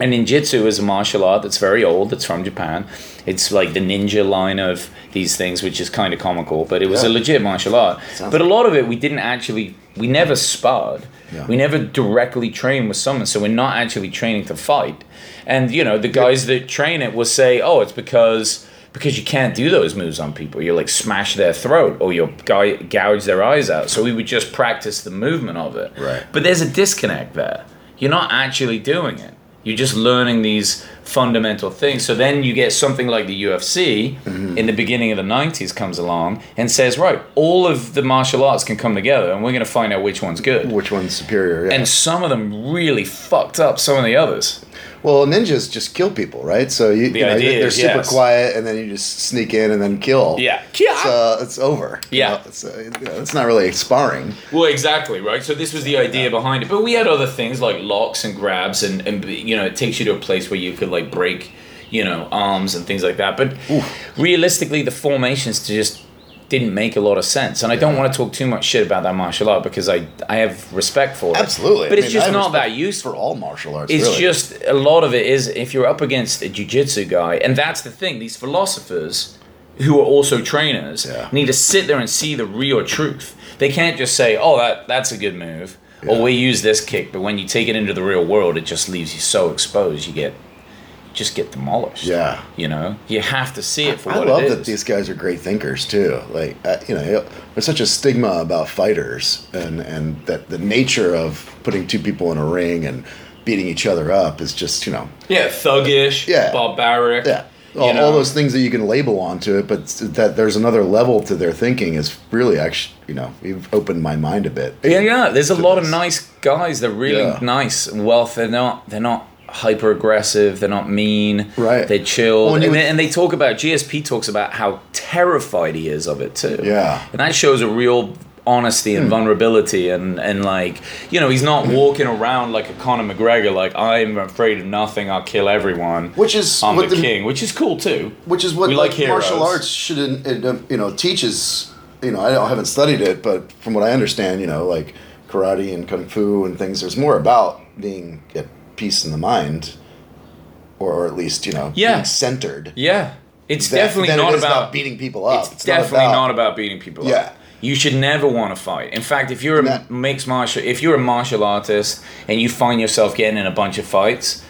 and ninjutsu is a martial art that's very old. that's from Japan. It's like the ninja line of these things, which is kind of comical, but it was a legit martial art.
Sounds
but a lot of it, we didn't actually, we never sparred.
Yeah.
We never directly trained with someone, so we're not actually training to fight. And you know, the guys that train it will say, "Oh, it's because." Because you can't do those moves on people, you like smash their throat or you guy gouge their eyes out. So we would just practice the movement of it.
Right.
But there's a disconnect there. You're not actually doing it. You're just learning these fundamental things. So then you get something like the UFC
Mm-hmm.
in the beginning of the 90s comes along and says, right, all of the martial arts can come together and we're going to find out which one's good.
which one's superior? Yeah.
And some of them really fucked up some of the others.
Well, ninjas just kill people, right? So you, you know, they're super
yes.
quiet, and then you just sneak in and then kill.
Yeah.
So it's over. you
Yeah.
know? It's, uh, you know, it's not really sparring.
Well, exactly, right? So this was the idea behind it. But we had other things like locks and grabs, and, and you know, it takes you to a place where you could like break, you know, arms and things like that. But realistically, the formations to just didn't make a lot of sense. And I don't want to talk too much shit about that martial art because I I have respect for it.
Absolutely.
But
I
it's
mean,
just not that useful.
for all martial arts.
It's
really.
just a lot of it is if you're up against a jujitsu guy, and that's the thing. These philosophers who are also trainers
Yeah.
need to sit there and see the real truth. They can't just say, "Oh, that that's a good move,"
Yeah.
or "We use this kick," but when you take it into the real world, it just leaves you so exposed. You get just get demolished.
Yeah.
you know, you have to see it for
I
what
love
it
that these guys are great thinkers too. Like uh, you know, there's such a stigma about fighters, and and that the nature of putting two people in a ring and beating each other up is just you know,
yeah, thuggish,
Yeah.
barbaric.
yeah,
you
all, all those things that you can label onto it. But that there's another level to their thinking is really actually you know, you've opened my mind a bit.
Yeah, yeah. There's a lot of nice guys. They're really
Yeah.
nice and wealth. They're not. They're not hyper aggressive. They're not mean.
Right.
They chill.
And
and, they,
would-
and they talk about GSP talks about how terrified he is of it too.
Yeah.
And that shows a real honesty and vulnerability and and like you know he's not walking around like a Conor McGregor like I'm afraid of nothing I'll kill everyone
Which is
I'm
what
the,
the-
king which is cool too
which is what
We
like,
like
martial arts should uh, you know teaches you know I, haven't studied it but from what i understand you know like karate and kung fu and things there's more about being peace in the mind or, or at least you know
Yeah.
being centered
yeah it's
That-
definitely
it
not
is
about
beating people up
It's, definitely
about-
not about beating people
Yeah.
up. You should never want to fight. In fact, if you're a
That-
mixed martial, if you're a martial artist and you find yourself getting in a bunch of fights,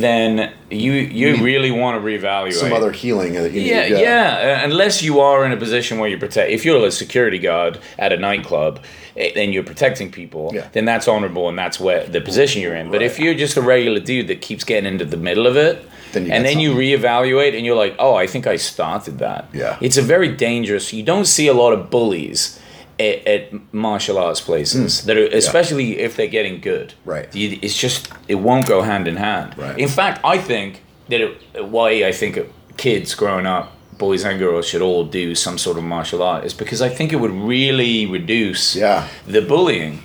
then you you really want to reevaluate.
some other healing you
yeah, yeah, uh, Unless you are in a position where you protect. If you're a security guard at a nightclub eh, and you're protecting people,
Yeah.
then that's honorable and that's where the position you're in. But if you're just a regular dude that keeps getting into the middle of it,
Then
and then you reevaluate and you're like, oh, I think I started that.
Yeah.
It's a very dangerous. You don't see a lot of bullies at, at martial arts places that are, especially if they're getting good.
Right.
It's just it won't go hand in hand.
Right.
In fact, I think that it, why I think kids growing up, boys and girls, should all do some sort of martial art is because I think it would really reduce
Yeah.
the bullying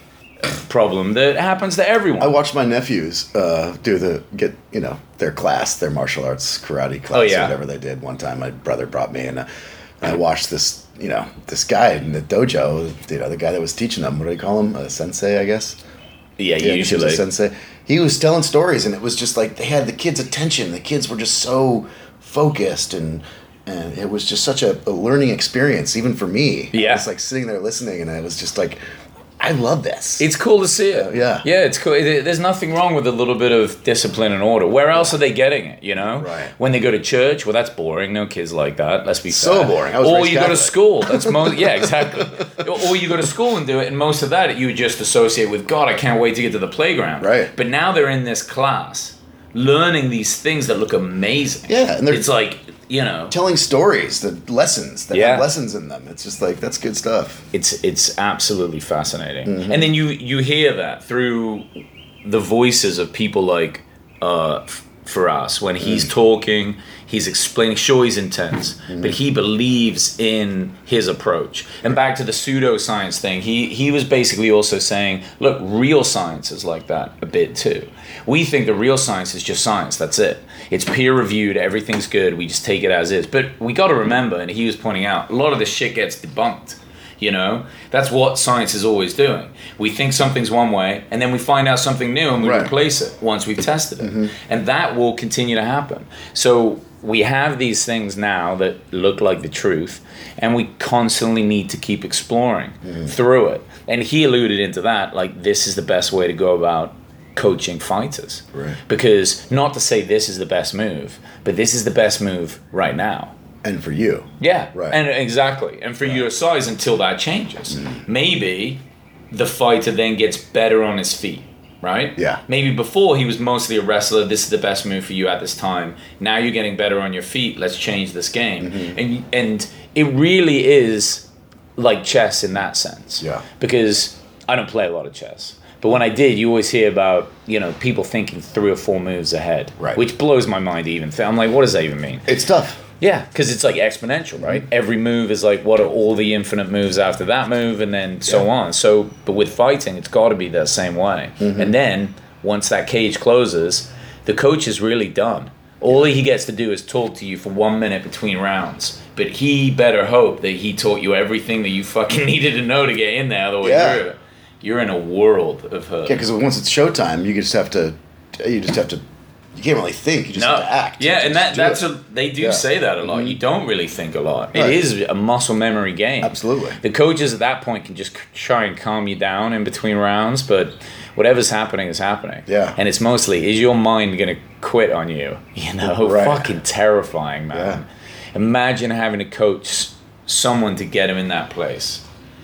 problem that happens to everyone.
I watched my nephews uh, do the get you know their class, their martial arts karate class,
Oh, yeah.
whatever they did. One time, my brother brought me, and uh, I watched this you know this guy in the dojo. You know the guy that was teaching them. What do they call him? A sensei, I guess.
yeah,
Yeah, he
usually.
sensei. He was telling stories, and it was just like they had the kids' attention. The kids were just so focused, and and it was just such a, a learning experience, even for me.
Yeah.
it's like sitting there listening, and I was just like, I love this.
It's cool to see it.
Yeah.
Yeah, it's cool. There's nothing wrong with a little bit of discipline and order. Where else are they getting it, you know?
Right.
When they go to church, well, that's boring. No kids like that. Let's be
So
fair.
boring. I was
or you go to school. That's most. Yeah, exactly. or you go to school and do it, and most of that you just associate with God. I can't wait to get to the playground.
Right.
But now they're in this class, learning these things that look amazing.
Yeah, and
it's like you know,
telling stories, the lessons that
Yeah.
have lessons in them. It's just like that's good stuff.
it's it's absolutely fascinating
Mm-hmm.
and then you you hear that through the voices of people like uh F- Firas when he's
Mm.
talking he's explaining sure he's intense
Mm-hmm.
but he believes in his approach and back to the pseudoscience thing he he was basically also saying look real science is like that a bit too we think the real science is just science that's it it's peer reviewed everything's good we just take it as is but we got to remember and he was pointing out a lot of this shit gets debunked you know, that's what science is always doing. We think something's one way, and then we find out something new, and we
Right.
replace it once we've tested it, mm-hmm. and that will continue to happen. So we have these things now that look like the truth, and we constantly need to keep exploring mm-hmm. through it. And he alluded into that, like this is the best way to go about coaching fighters,
Right.
because not to say this is the best move, but this is the best move right now.
And for you,
Yeah,
Right.
and exactly, and for your size until that changes. Maybe the fighter then gets better on his feet, right?
Yeah.
Maybe before he was mostly a wrestler. This is the best move for you at this time. Now you're getting better on your feet. Let's change this game,
Mm-hmm.
and and it really is like chess in that sense.
Yeah.
Because I don't play a lot of chess. But when I did, you always hear about you know people thinking three or four moves ahead,
Right.
Which blows my mind. To even think. I'm like, what does that even mean?
it's tough.
Yeah, because it's like exponential, right? Mm-hmm. Every move is like, what are all the infinite moves after that move, and then so
Yeah.
on. So, but with fighting, it's got to be that same way. Mm-hmm. And then once that cage closes, the coach is really done All he gets to do is talk to you for one minute between rounds. But he better hope that he taught you everything that you fucking needed to know to get in there. Otherwise,
Yeah.
you're, you're in a world of hurt.
Yeah, because once it's showtime, you just have to. You just have to. You can't really think. You just
no,
have to act.
yeah, and that that's
it.
a they do
Yeah. Mm-hmm.
say that a lot. You don't really think a lot. It
Right.
is a muscle memory game.
Absolutely.
The coaches at that point can just try and calm you down in between rounds, but whatever's happening is happening.
Yeah.
And it's mostly is your mind gonna quit on you? You know,
Right.
fucking terrifying, man.
Yeah.
Imagine having to coach someone to get him in that place.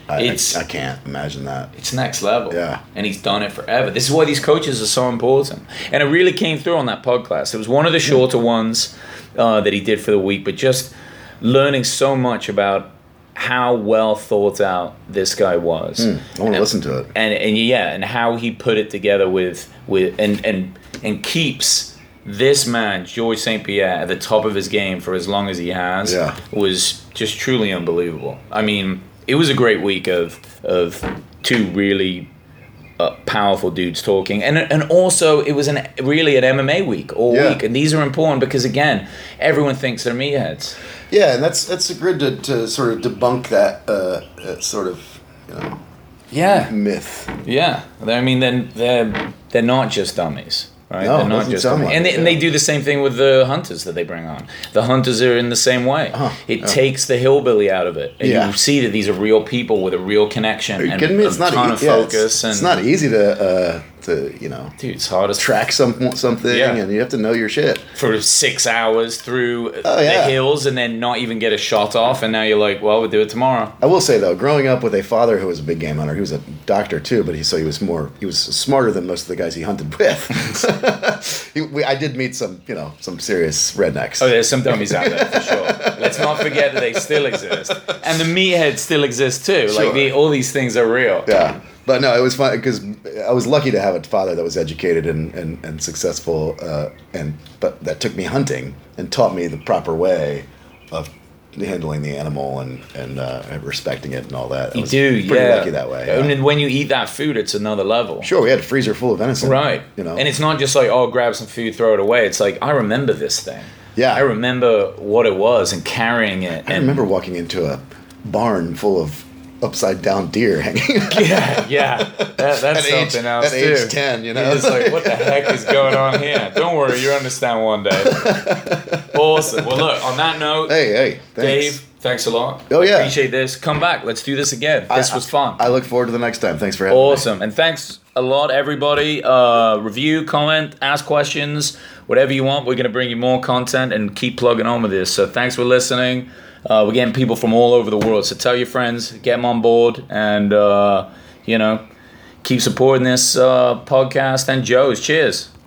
I,
it's-
I, I can't imagine that.
It's next level.
Yeah.
And he's done it forever. This is why these coaches are so important. And it really came through on that podcast. It was one of the shorter ones uh, that he did for the week, but just learning so much about how well thought out this guy was.
I want to listen to it.
And and yeah, and how he put it together with with and and and keeps this man, George St. Pierre, at the top of his game for as long as he has
Yeah.
was just truly unbelievable. I mean, it was a great week of of two really uh, powerful dudes talking, and and also it was an really an MMA week all
Yeah.
week, and these are important because again, everyone thinks they're meatheads.
Yeah, and that's that's a good to, to sort of debunk that uh, uh, sort of you know
Yeah,
myth.
yeah. I mean, then they're they're not just dummies. Right,
No,
they're not just
sound
dummies.
like
and, they,
it,
and they do the same thing with the hunters that they bring on. The hunters are in the same way.
Uh-huh,
It
yeah.
takes the hillbilly out of it, and
Yeah.
you see that these are real people with a real connection
Are you
and
kidding me? It's not
ton
e- yeah,
focus.
it's,
and
it's not easy to uh, to you know
dude, it's hard as
track some something,
Yeah.
and you have to know your shit.
for six hours through
Oh,
the hills and then not even get a shot off, and now you're like, well, we'll do it tomorrow.
I will say though, growing up with a father who was a big game hunter, he was a doctor too, but he so he was more he was smarter than most of the guys he hunted with. he, we, I did meet some you know some serious rednecks.
Oh, there's some dummies out there for sure. Let's not forget that they still exist, and the meatheads still exist too.
Sure.
Like the, all these things are real.
Yeah, but no, it was fun because I was lucky to have a father that was educated and and, and successful, uh, and but that took me hunting and taught me the proper way of handling the animal and and uh, respecting it and all that. I
You
was
do,
pretty
yeah.
lucky that way.
And
yeah.
then when you eat that food, it's another level.
Sure, we had a freezer full of venison.
Right.
You know,
And it's not just like, oh, grab some food, throw it away. It's like, I remember this thing.
Yeah.
I remember what it was and carrying it.
I
and
remember walking into a barn full of upside down deer hanging.
Yeah, yeah. That, that's
At age-
something else
at
too.
age 10, you know?
You're like, what the heck is going on here? Don't worry, you understand one day. awesome. Well, look. On that note,
hey, hey, thanks.
Dave, thanks a lot.
Oh, yeah.
appreciate this. Come back. Let's do this again. This
I-
was fun.
I look forward to the next time. Thanks for having me.
Awesome. And thanks a lot, everybody. Uh, review, comment, ask questions, whatever you want. We're going to bring you more content and keep plugging on with this. So thanks for listening. Uh, we're getting people from all over the world. So tell your friends, get them on board, and, uh, you know, keep supporting this uh, podcast and Joe's. Cheers.